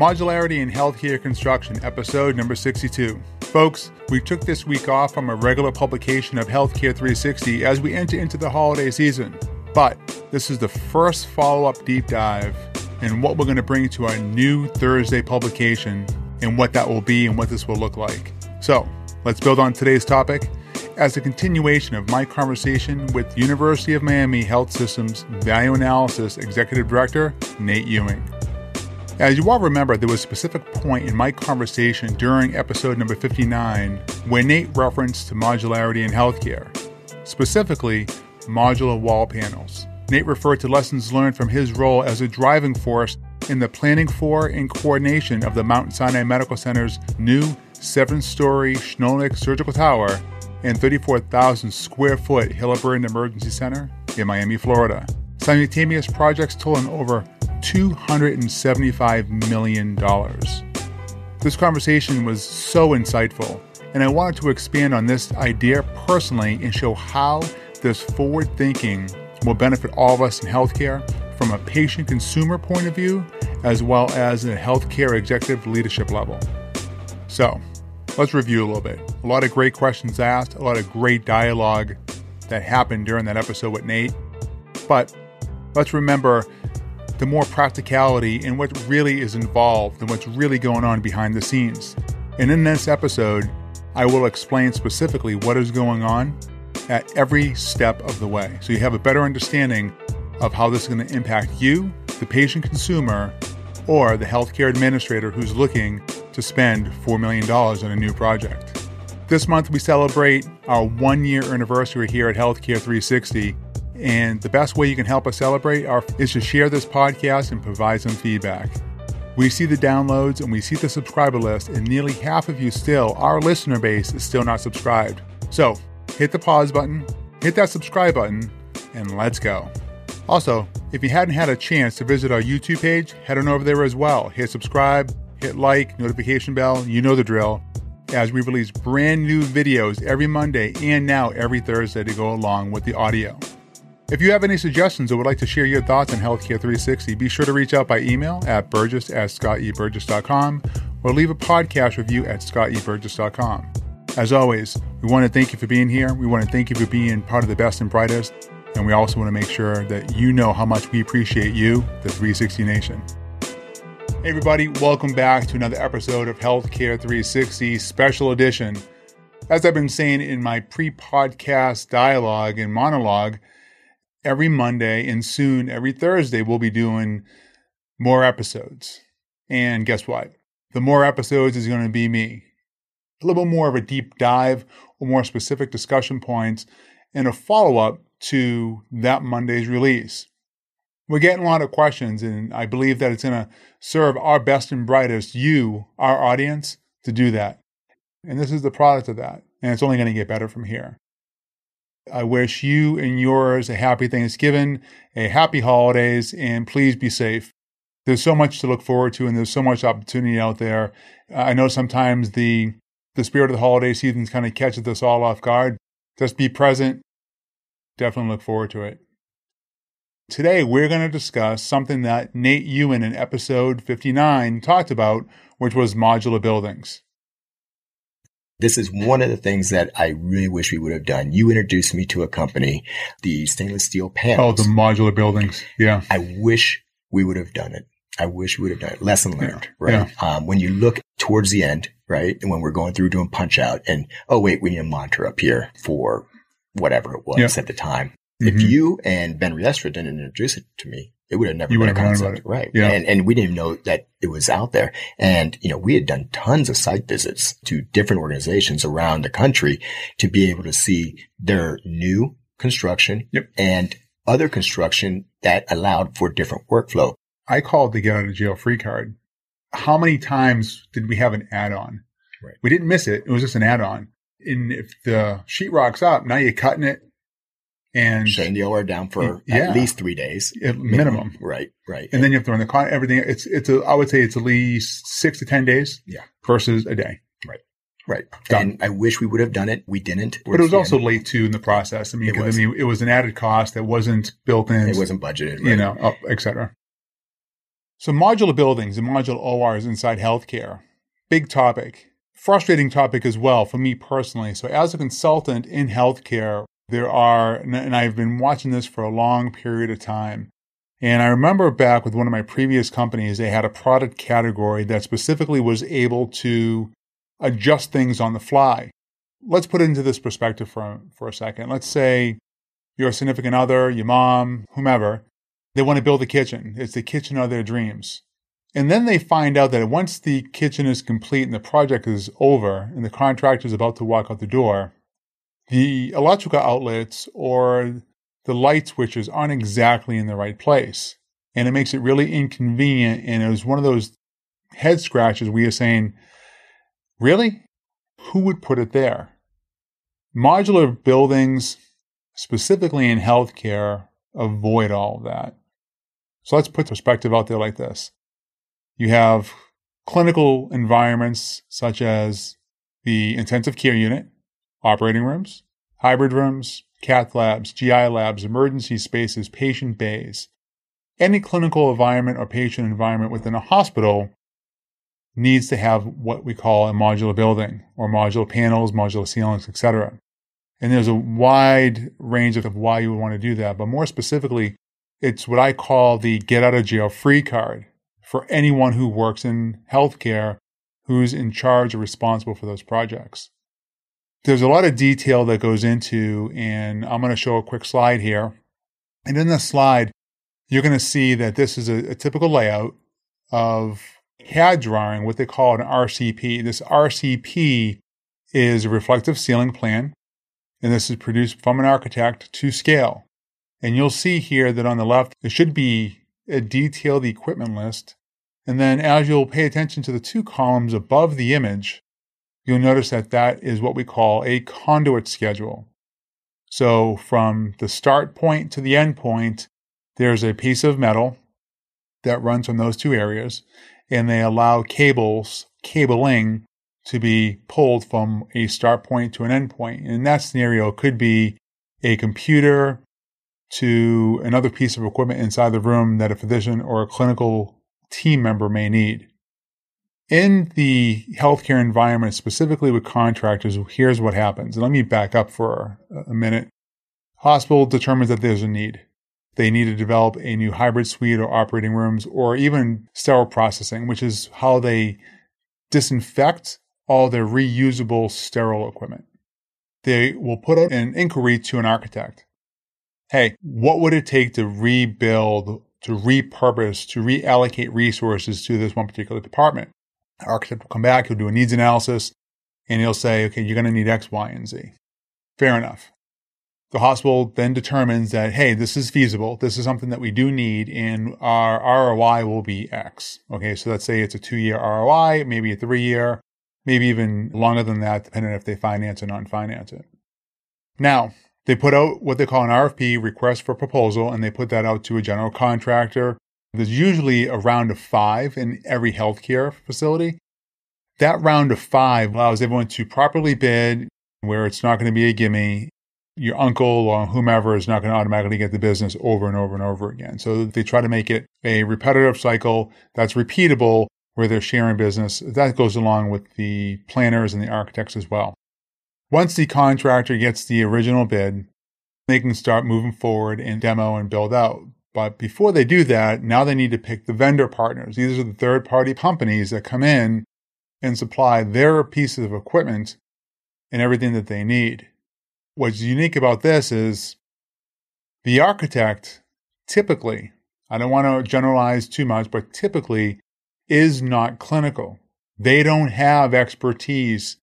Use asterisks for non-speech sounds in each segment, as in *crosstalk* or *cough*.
Modularity in Healthcare Construction, episode number 62. Folks, we took this week off from a regular publication of Healthcare 360 as we enter into the holiday season. But this is the first follow up deep dive in what we're going to bring to our new Thursday publication and what that will be and what this will look like. So, let's build on today's topic as a continuation of my conversation with University of Miami Health Systems Value Analysis Executive Director Nate Yuen. As you all remember, there was a specific point in my conversation during episode number 59 where Nate referenced to modularity in healthcare, specifically modular wall panels. Nate referred to lessons learned from his role as a driving force in the planning for and coordination of the Mount Sinai Medical Center's new seven story Skolnick Surgical Tower and 34,000 square foot Hildebrandt Emergency Center in Miami, Florida. Simultaneous projects totaling over $275 million. This conversation was so insightful, and I wanted to expand on this idea personally and show how this forward thinking will benefit all of us in healthcare from a patient consumer point of view as well as a healthcare executive leadership level. So, let's review a little bit. A lot of great questions asked, a lot of great dialogue that happened during that episode with Nate. But let's remember the more practicality and what really is involved and what's really going on behind the scenes. And in this episode, I will explain specifically what is going on at every step of the way so you have a better understanding of how this is going to impact you, the patient consumer, or the healthcare administrator who's looking to spend $4 million on a new project. This month, we celebrate our one year anniversary here at Healthcare 360 and the best way you can help us celebrate our, is to share this podcast and provide some feedback. We see the downloads and we see the subscriber list, and nearly half of you still, our listener base, is still not subscribed. So hit the pause button, hit that subscribe button, and let's go. Also, if you hadn't had a chance to visit our YouTube page, head on over there as well. Hit subscribe, hit like, notification bell, you know the drill, as we release brand new videos every Monday and now every Thursday to go along with the audio. If you have any suggestions or would like to share your thoughts on Healthcare 360, be sure to reach out by email at burgess at scotteburgess.com or leave a podcast review at scotteburgess.com. As always, we want to thank you for being here. We want to thank you for being part of the best and brightest. And we also want to make sure that you know how much we appreciate you, the 360 Nation. Hey, everybody, welcome back to another episode of Healthcare 360 Special Edition. As I've been saying in my pre podcast dialogue and monologue, every Monday and soon every Thursday, we'll be doing more episodes. And guess what? The more episodes is going to be me. A little bit more of a deep dive or more specific discussion points and a follow up to that Monday's release. We're getting a lot of questions, and I believe that it's going to serve our best and brightest, you, our audience, to do that. And this is the product of that. And it's only going to get better from here. I wish you and yours a happy Thanksgiving, a happy holidays, and please be safe. There's so much to look forward to, and there's so much opportunity out there. Uh, I know sometimes the the spirit of the holiday season kind of catches us all off guard. Just be present. Definitely look forward to it. Today, we're going to discuss something that Nate Yuen in episode 59 talked about, which was modular buildings. This is one of the things that I really wish we would have done. You introduced me to a company, the stainless steel panels. Oh, the modular buildings. Yeah. I wish we would have done it. I wish we would have done it. Lesson learned, yeah. right? Yeah. Um, when you look towards the end, right? And when we're going through doing punch out and, oh, wait, we need a monitor up here for whatever it was yeah. at the time. Mm-hmm. If you and Ben Riestra didn't introduce it to me, it would have never you been a concept. Right. Yeah. And, and we didn't know that it was out there. And, you know, we had done tons of site visits to different organizations around the country to be able to see their new construction yep. and other construction that allowed for different workflow. I called the get out of jail free card. How many times did we have an add on? Right. We didn't miss it. It was just an add on. And if the sheetrock's up, now you're cutting it, and shutting the OR down for yeah, at least three days minimum. minimum. Right, right. And, and then you have to run the con everything. It's it's a, I would say it's at least six to ten days. Yeah. Versus a day. Right. Right. Done. And I wish we would have done it. We didn't. But it was also end. late too in the process. I mean, I mean, it was an added cost that wasn't built in. It wasn't budgeted. Right? You know, etc. So, modular buildings and modular ORs inside healthcare, big topic, frustrating topic as well for me personally. So, as a consultant in healthcare, there are, and I've been watching this for a long period of time. And I remember back with one of my previous companies, they had a product category that specifically was able to adjust things on the fly. Let's put it into this perspective for, for a second. Let's say your significant other, your mom, whomever, they want to build a kitchen. It's the kitchen of their dreams. And then they find out that once the kitchen is complete and the project is over and the contractor is about to walk out the door, the electrical outlets or the light switches aren't exactly in the right place. And it makes it really inconvenient. And it was one of those head scratches where you're saying, really? Who would put it there? Modular buildings, specifically in healthcare, avoid all of that. So let's put perspective out there like this. You have clinical environments such as the intensive care unit, operating rooms, hybrid rooms, cath labs, GI labs, emergency spaces, patient bays. Any clinical environment or patient environment within a hospital needs to have what we call a modular building or modular panels, modular ceilings, etc. And there's a wide range of why you would want to do that. But more specifically, it's what I call the get out of jail free card for anyone who works in healthcare who's in charge or responsible for those projects there's a lot of detail that goes into, and I'm going to show a quick slide here. And in this slide, you're going to see that this is a, a typical layout of CAD drawing, what they call an RCP. This RCP is a reflective ceiling plan, and this is produced from an architect to scale. And you'll see here that on the left, there should be a detailed equipment list. And then as you'll pay attention to the two columns above the image, you'll notice that that is what we call a conduit schedule. So from the start point to the end point, there's a piece of metal that runs from those two areas, and they allow cables, cabling, to be pulled from a start point to an end point. And in that scenario, could be a computer to another piece of equipment inside the room that a physician or a clinical team member may need. In the healthcare environment, specifically with contractors, here's what happens. And let me back up for a minute. Hospital determines that there's a need. They need to develop a new hybrid suite or operating rooms or even sterile processing, which is how they disinfect all their reusable sterile equipment. They will put out an inquiry to an architect. Hey, what would it take to rebuild, to repurpose, to reallocate resources to this one particular department? Architect will come back, he'll do a needs analysis, and he'll say, okay, you're going to need X, Y, and Z. Fair enough. The hospital then determines that, hey, this is feasible. This is something that we do need, and our ROI will be X. Okay, so let's say it's a two year ROI, maybe a three year, maybe even longer than that, depending if they finance or non finance it. Now, they put out what they call an RFP, request for proposal, and they put that out to a general contractor there's usually a round of five in every healthcare facility. That round of five allows everyone to properly bid where it's not going to be a gimme. Your uncle or whomever is not going to automatically get the business over and over and over again. So they try to make it a repetitive cycle that's repeatable where they're sharing business. That goes along with the planners and the architects as well. Once the contractor gets the original bid, they can start moving forward and demo and build out. But before they do that, now they need to pick the vendor partners. These are the third party companies that come in and supply their pieces of equipment and everything that they need. What's unique about this is the architect typically, I don't want to generalize too much, but typically is not clinical. They don't have expertise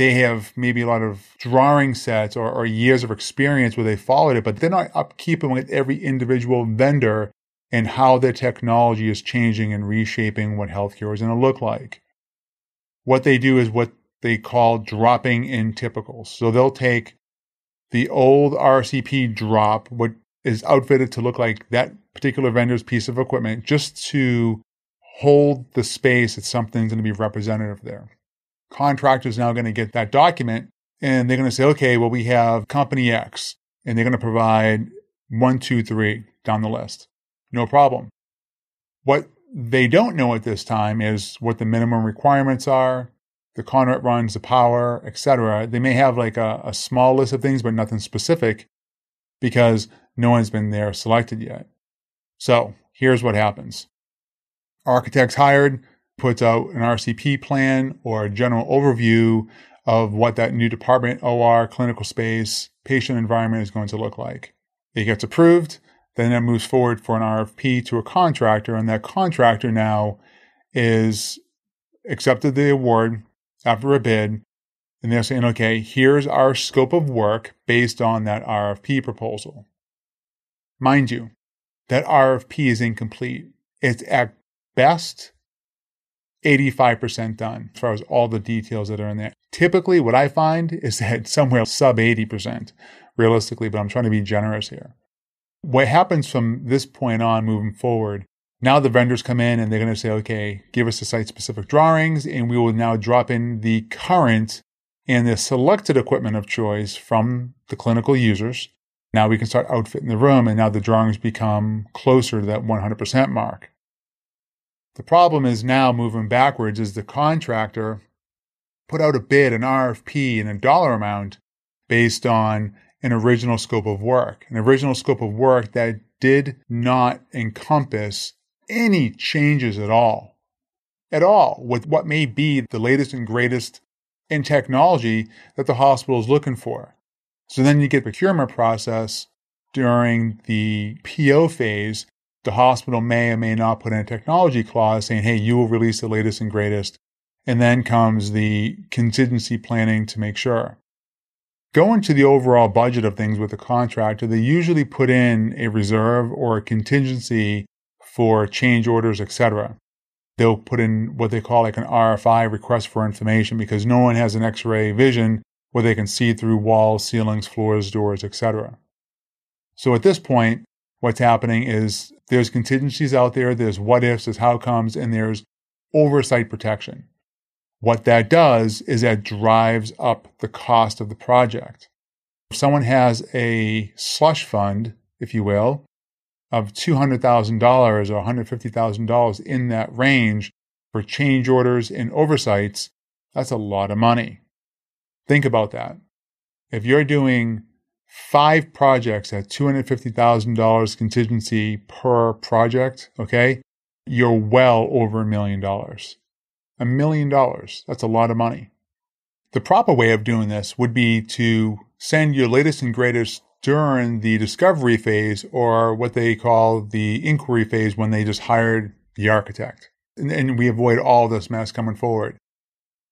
they have maybe a lot of drawing sets or, or years of experience where they followed it, but they're not upkeeping with every individual vendor and how their technology is changing and reshaping what healthcare is going to look like. What they do is what they call dropping in typicals. So they'll take the old RCP drop, what is outfitted to look like that particular vendor's piece of equipment, just to hold the space that something's going to be representative there contractor is now going to get that document and they're going to say, okay, well, we have company X and they're going to provide one, two, three down the list. No problem. What they don't know at this time is what the minimum requirements are, the conduit runs, the power, etc. They may have like a, a small list of things, but nothing specific because no one's been there selected yet. So here's what happens. Architects hired puts out an RCP plan or a general overview of what that new department, OR, clinical space, patient environment is going to look like. It gets approved, then it moves forward for an RFP to a contractor, and that contractor now is accepted the award after a bid, and they're saying, okay, here's our scope of work based on that RFP proposal. Mind you, that RFP is incomplete. It's at best 85% done as far as all the details that are in there. Typically, what I find is that *laughs* somewhere sub 80% realistically, but I'm trying to be generous here. What happens from this point on moving forward, now the vendors come in and they're going to say, okay, give us the site specific drawings, and we will now drop in the current and the selected equipment of choice from the clinical users. Now we can start outfitting the room, and now the drawings become closer to that 100% mark. The problem is now moving backwards is the contractor put out a bid, an RFP, and a dollar amount based on an original scope of work, an original scope of work that did not encompass any changes at all, at all, with what may be the latest and greatest in technology that the hospital is looking for. So then you get procurement process during the PO phase. The hospital may or may not put in a technology clause saying, hey, you will release the latest and greatest. And then comes the contingency planning to make sure. Going to the overall budget of things with the contractor, they usually put in a reserve or a contingency for change orders, etc. They'll put in what they call like an RFI request for information because no one has an X-ray vision where they can see through walls, ceilings, floors, doors, etc. So at this point, what's happening is there's contingencies out there, there's what ifs, there's how comes, and there's oversight protection. What that does is that drives up the cost of the project. If someone has a slush fund, if you will, of $200,000 or $150,000 in that range for change orders and oversights, that's a lot of money. Think about that. If you're doing five projects at $250,000 contingency per project, okay, you're well over a million dollars. A million dollars. That's a lot of money. The proper way of doing this would be to send your latest and greatest during the discovery phase or what they call the inquiry phase when they just hired the architect. And, and we avoid all this mess coming forward.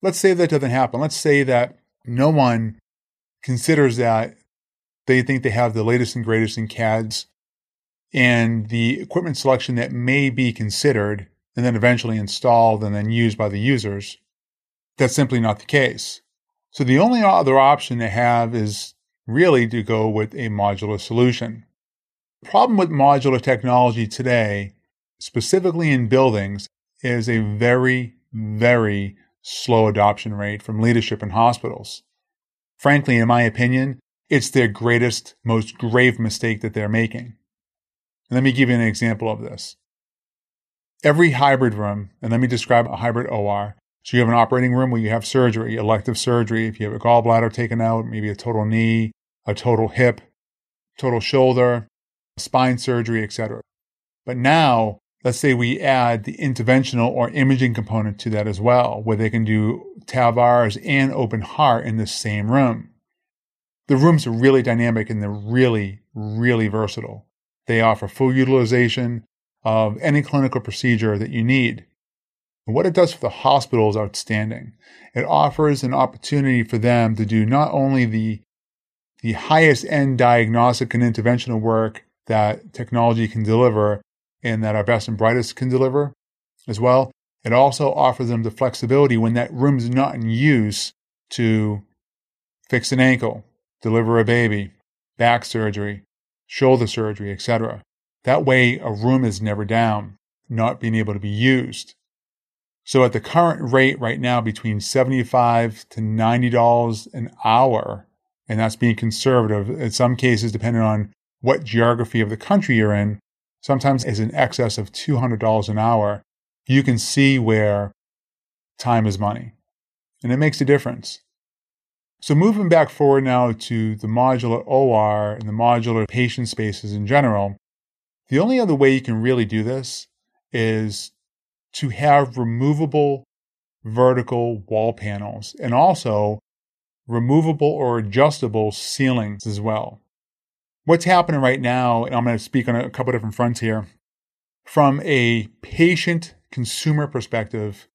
Let's say that doesn't happen. Let's say that no one considers that they think they have the latest and greatest in CADs and the equipment selection that may be considered and then eventually installed and then used by the users. That's simply not the case. So the only other option they have is really to go with a modular solution. The problem with modular technology today, specifically in buildings, is a very, very slow adoption rate from leadership in hospitals. Frankly, in my opinion, it's their greatest, most grave mistake that they're making. Let me give you an example of this every hybrid room, and let me describe a hybrid OR. So you have an operating room where you have surgery, elective surgery. If you have a gallbladder taken out, maybe a total knee, a total hip, total shoulder, spine surgery, etc. But now, let's say we add the interventional or imaging component to that as well, where they can do TAVRs and open heart in the same room. The rooms are really dynamic and they're really, really versatile. They offer full utilization, of any clinical procedure that you need. And what it does for the hospital is outstanding. It offers an opportunity for them to do not only the, the highest end diagnostic and interventional work that technology can deliver and that our best and brightest can deliver as well, it also offers them the flexibility when that room is not in use to fix an ankle, deliver a baby, back surgery, shoulder surgery, etc. That way, a room is never down, not being able to be used. So at the current rate right now, between 75 to $90 an hour, and that's being conservative, in some cases, depending on what geography of the country you're in, sometimes is in excess of $200 an hour you can see where time is money. And it makes a difference. So moving back forward now to the modular OR and the modular patient spaces in general, the only other way you can really do this is to have removable vertical wall panels and also removable or adjustable ceilings as well. What's happening right now, and I'm going to speak on a couple different fronts here, from a patient consumer perspective,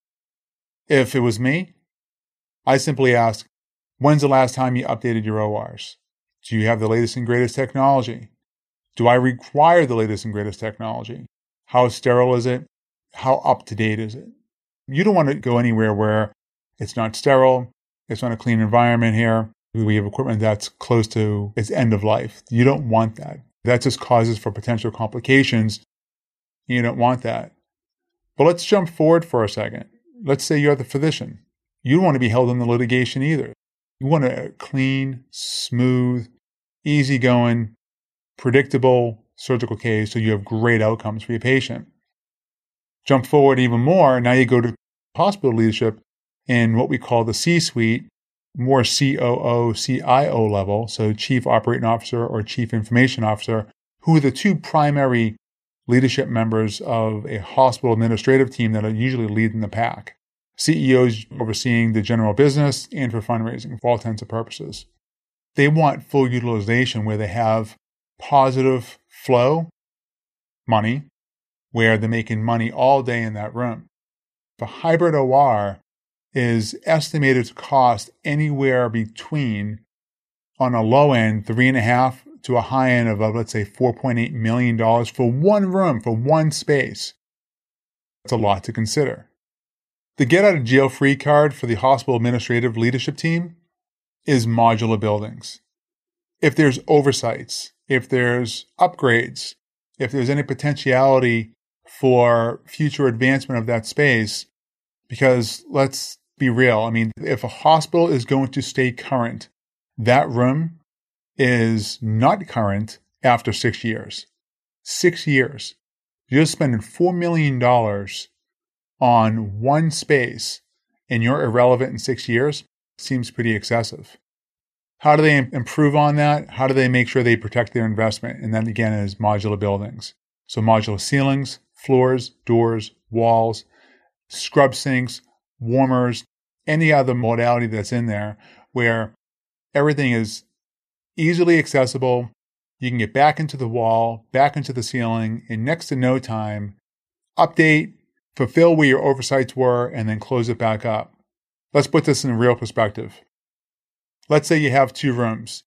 if it was me, I simply ask, when's the last time you updated your ORs? Do you have the latest and greatest technology? Do I require the latest and greatest technology? How sterile is it? How up to date is it? You don't want to go anywhere where it's not sterile, it's not a clean environment here. We have equipment that's close to its end of life. You don't want that. That just causes for potential complications. You don't want that. But let's jump forward for a second. Let's say you're the physician. You don't want to be held in the litigation either. You want a clean, smooth, easygoing, predictable surgical case so you have great outcomes for your patient. Jump forward even more. Now you go to hospital leadership in what we call the C suite, more COO, CIO level, so Chief Operating Officer or Chief Information Officer, who are the two primary leadership members of a hospital administrative team that are usually leading the pack. CEOs overseeing the general business and for fundraising for all intents and purposes. They want full utilization where they have positive flow, money, where they're making money all day in that room. The hybrid OR is estimated to cost anywhere between, on a low end, three and a half to a high end of, uh, let's say, $4.8 million for one room, for one space. That's a lot to consider. The get out of jail free card for the hospital administrative leadership team is modular buildings. If there's oversights, if there's upgrades, if there's any potentiality for future advancement of that space, because let's be real. I mean, if a hospital is going to stay current, that room is not current after six years. Six years. You're spending $4 million on one space and you're irrelevant in six years seems pretty excessive. How do they improve on that? How do they make sure they protect their investment? And then again is modular buildings. So modular ceilings, floors, doors, walls, scrub sinks, warmers, any other modality that's in there where everything is easily accessible. You can get back into the wall, back into the ceiling in next to no time, update, fulfill where your oversights were, and then close it back up. Let's put this in real perspective. Let's say you have two rooms.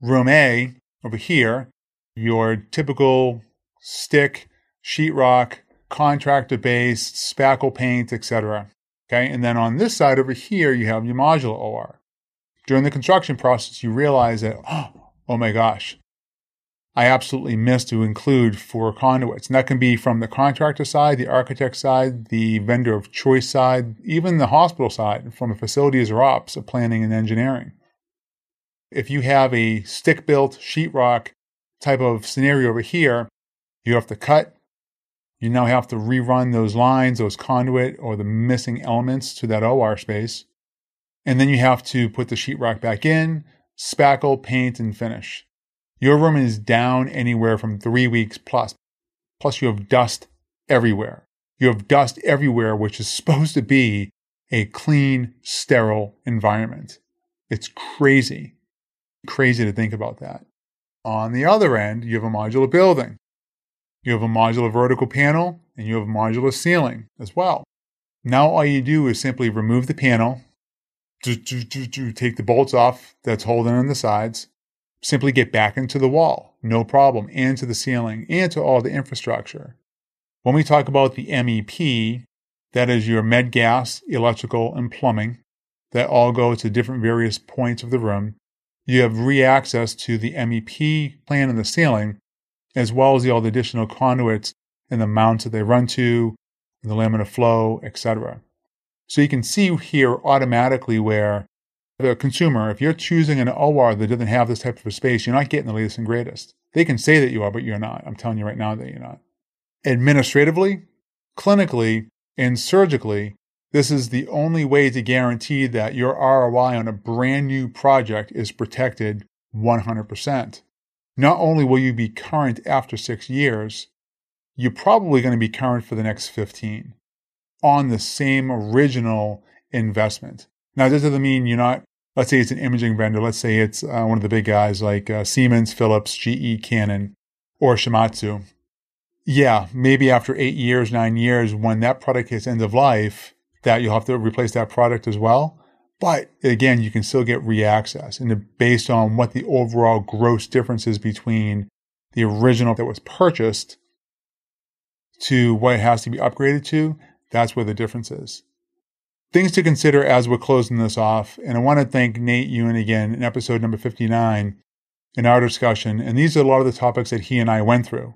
Room A over here, your typical stick, sheetrock, contractor based, spackle paint, etc. Okay, and then on this side over here, you have your modular OR. During the construction process, you realize that, oh, *gasps* oh my gosh, I absolutely missed to include for conduits. And that can be from the contractor side, the architect side, the vendor of choice side, even the hospital side, from the facilities or ops of planning and engineering. If you have a stick built sheetrock type of scenario over here, you have to cut you now have to rerun those lines, those conduit, or the missing elements to that OR space. And then you have to put the sheetrock back in, spackle, paint, and finish. Your room is down anywhere from three weeks plus. Plus, you have dust everywhere. You have dust everywhere, which is *laughs* supposed to be a clean, sterile environment. It's crazy. Crazy to think about that. On the other end, you have a modular building. You have a modular vertical panel and you have a modular ceiling as well. Now all you do is simply remove the panel, take the bolts off that's holding on the sides, simply get back into the wall, no problem, and to the ceiling, and to all the infrastructure. When we talk about the MEP, that is your med gas, electrical, and plumbing that all go to different various points of the room. You have re-access to the MEP plan in the ceiling as well as all the additional conduits and the mounts that they run to, the laminar flow, etc. So you can see here automatically where the consumer, if you're choosing an OR that doesn't have this type of a space, you're not getting the latest and greatest. They can say that you are, but you're not. I'm telling you right now that you're not. Administratively, clinically, And surgically, this is the only way to guarantee that your ROI on a brand new project is protected 100%. Not only will you be current after six years, you're probably going to be current for the next 15 on the same original investment. Now, this doesn't mean you're not, let's say it's an imaging vendor. Let's say it's uh, one of the big guys like uh, Siemens, Philips, GE, Canon, or Shimadzu. Yeah, maybe after eight years, nine years, when that product hits end of life, that you'll have to replace that product as well. But again, you can still get reaccess and based on what the overall gross difference is between the original that was purchased to what it has to be upgraded to, that's where the difference is. Things to consider as we're closing this off. And I want to thank Nate Yuen again in episode number 59 in our discussion. And these are a lot of the topics that he and I went through.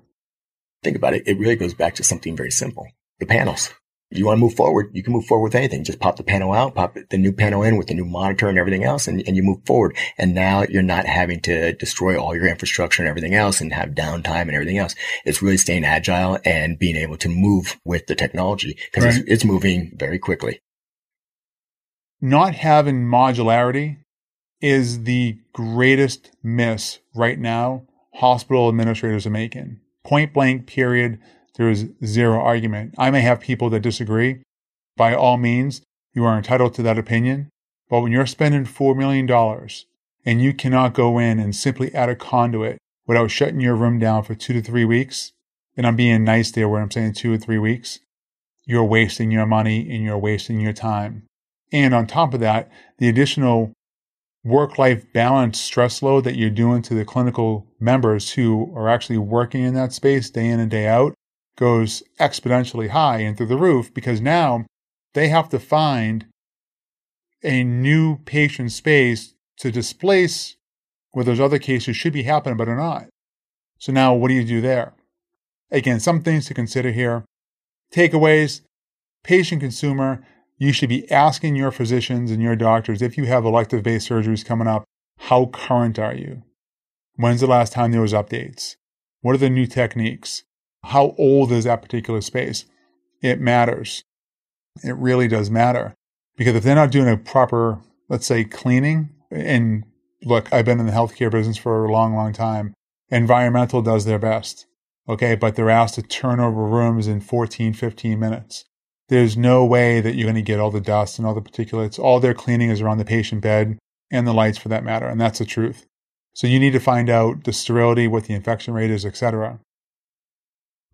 Think about it. It really goes back to something very simple. The panels you want to move forward, you can move forward with anything. Just pop the panel out, pop the new panel in with the new monitor and everything else, and, and you move forward. And now you're not having to destroy all your infrastructure and everything else and have downtime and everything else. It's really staying agile and being able to move with the technology because right. it's, it's moving very quickly. Not having modularity is the greatest miss right now hospital administrators are making. Point blank, period there is zero argument. I may have people that disagree. By all means, you are entitled to that opinion. But when you're spending $4 million and you cannot go in and simply add a conduit without shutting your room down for two to three weeks, and I'm being nice there where I'm saying two or three weeks, you're wasting your money and you're wasting your time. And on top of that, the additional work life balance stress load that you're doing to the clinical members who are actually working in that space day in and day out goes exponentially high and through the roof because now they have to find a new patient space to displace where those other cases should be happening but are not. So now what do you do there? Again, some things to consider here. Takeaways, patient consumer, you should be asking your physicians and your doctors if you have elective based surgeries coming up, how current are you? When's the last time there was updates? What are the new techniques? How old is that particular space? It matters. It really does matter. Because if they're not doing a proper, let's say, cleaning, and look, I've been in the healthcare business for a long, long time. Environmental does their best. Okay. But they're asked to turn over rooms in 14, 15 minutes. There's no way that you're going to get all the dust and all the particulates. All their cleaning is around the patient bed and the lights for that matter. And that's the truth. So you need to find out the sterility, what the infection rate is, etc.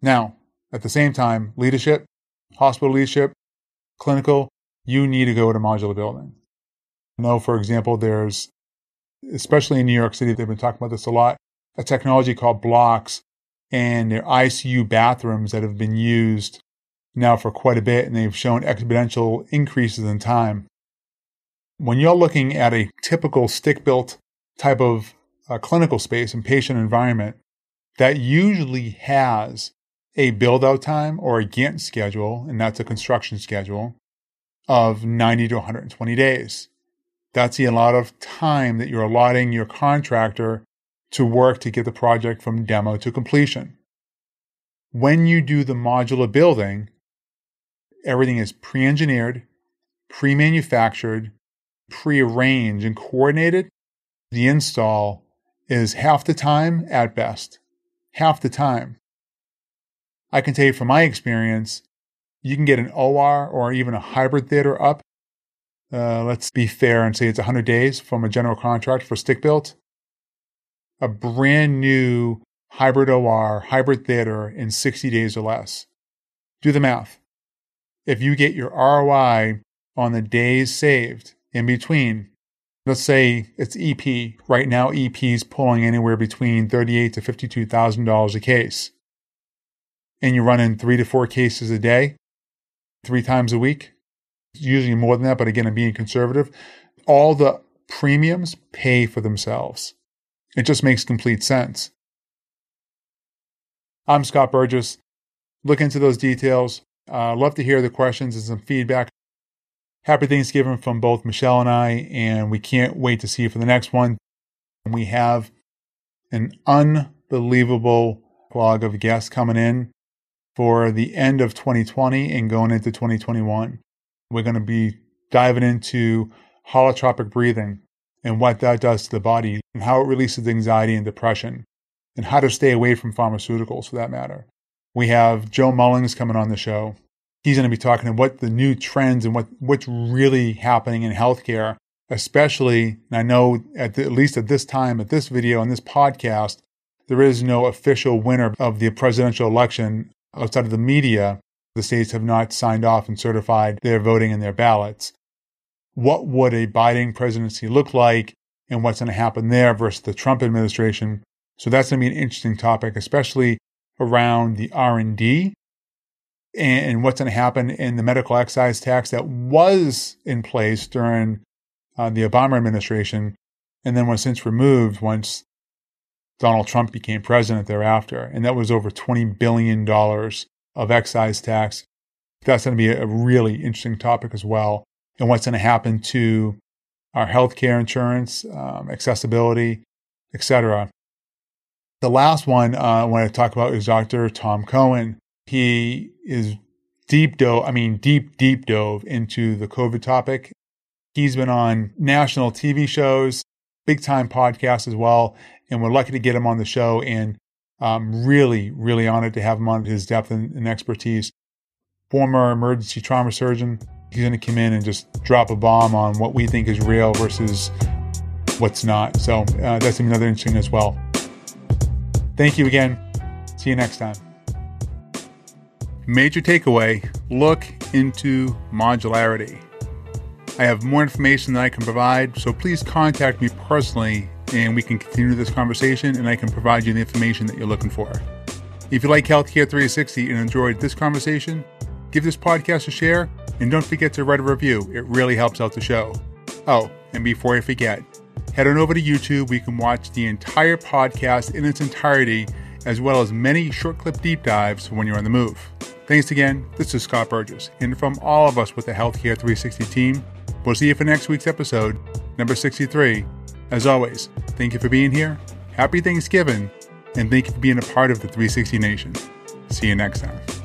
Now, at the same time, leadership, hospital leadership, clinical, you need to go to modular building. I know, for example, there's, especially in New York City, they've been talking about this a lot, a technology called blocks and their ICU bathrooms that have been used now for quite a bit, and they've shown exponential increases in time. When you're looking at a typical stick built type of uh, clinical space and patient environment, that usually has a build out time or a Gantt schedule, and that's a construction schedule of 90 to 120 days. That's the amount of time that you're allotting your contractor to work to get the project from demo to completion. When you do the modular building, everything is pre engineered, pre manufactured, pre arranged, and coordinated. The install is half the time at best. Half the time. I can tell you from my experience, you can get an OR or even a hybrid theater up. Uh, let's be fair and say it's 100 days from a general contract for stick built. A brand new hybrid OR, hybrid theater in 60 days or less. Do the math. If you get your ROI on the days saved in between, let's say it's EP. Right now, EP is pulling anywhere between thirty-eight to fifty-two thousand dollars a case and you're running three to four cases a day, three times a week, usually more than that, but again, I'm being conservative, all the premiums pay for themselves. It just makes complete sense. I'm Scott Burgess. Look into those details. Uh, love to hear the questions and some feedback. Happy Thanksgiving from both Michelle and I, and we can't wait to see you for the next one. We have an unbelievable log of guests coming in for the end of 2020 and going into 2021. We're going to be diving into holotropic breathing and what that does to the body and how it releases anxiety and depression and how to stay away from pharmaceuticals for that matter. We have Joe Mullings coming on the show. He's going to be talking about what the new trends and what, what's really happening in healthcare, especially, I know at, the, at least at this time, at this video and this podcast, there is no official winner of the presidential election outside of the media. The states have not signed off and certified their voting and their ballots. What would a Biden presidency look like and what's going to happen there versus the Trump administration? So that's going to be an interesting topic, especially around the R&D and what's going to happen in the medical excise tax that was in place during uh, the Obama administration and then was since removed once Donald Trump became president thereafter. And that was over $20 billion of excise tax. That's going to be a really interesting topic as well. And what's going to happen to our healthcare insurance, um, accessibility, etc. The last one uh, I want to talk about is Dr. Tom Cohen. He is deep dove, I mean, deep, deep dove into the COVID topic. He's been on national TV shows, big time podcasts as well. And we're lucky to get him on the show and um, really, really honored to have him on his depth and, and expertise. Former emergency trauma surgeon. He's going to come in and just drop a bomb on what we think is real versus what's not. So uh, that's another interesting as well. Thank you again. See you next time. Major takeaway look into modularity. I have more information that I can provide, so please contact me personally and we can continue this conversation and I can provide you the information that you're looking for. If you like Healthcare 360 and enjoyed this conversation, give this podcast a share and don't forget to write a review. It really helps out the show. Oh, and before I forget, head on over to YouTube. We can watch the entire podcast in its entirety, as well as many short clip deep dives when you're on the move. Thanks again. This is Scott Burgess, and from all of us with the Healthcare 360 team, we'll see you for next week's episode, number 63. As always, thank you for being here. Happy Thanksgiving, and thank you for being a part of the 360 Nation. See you next time.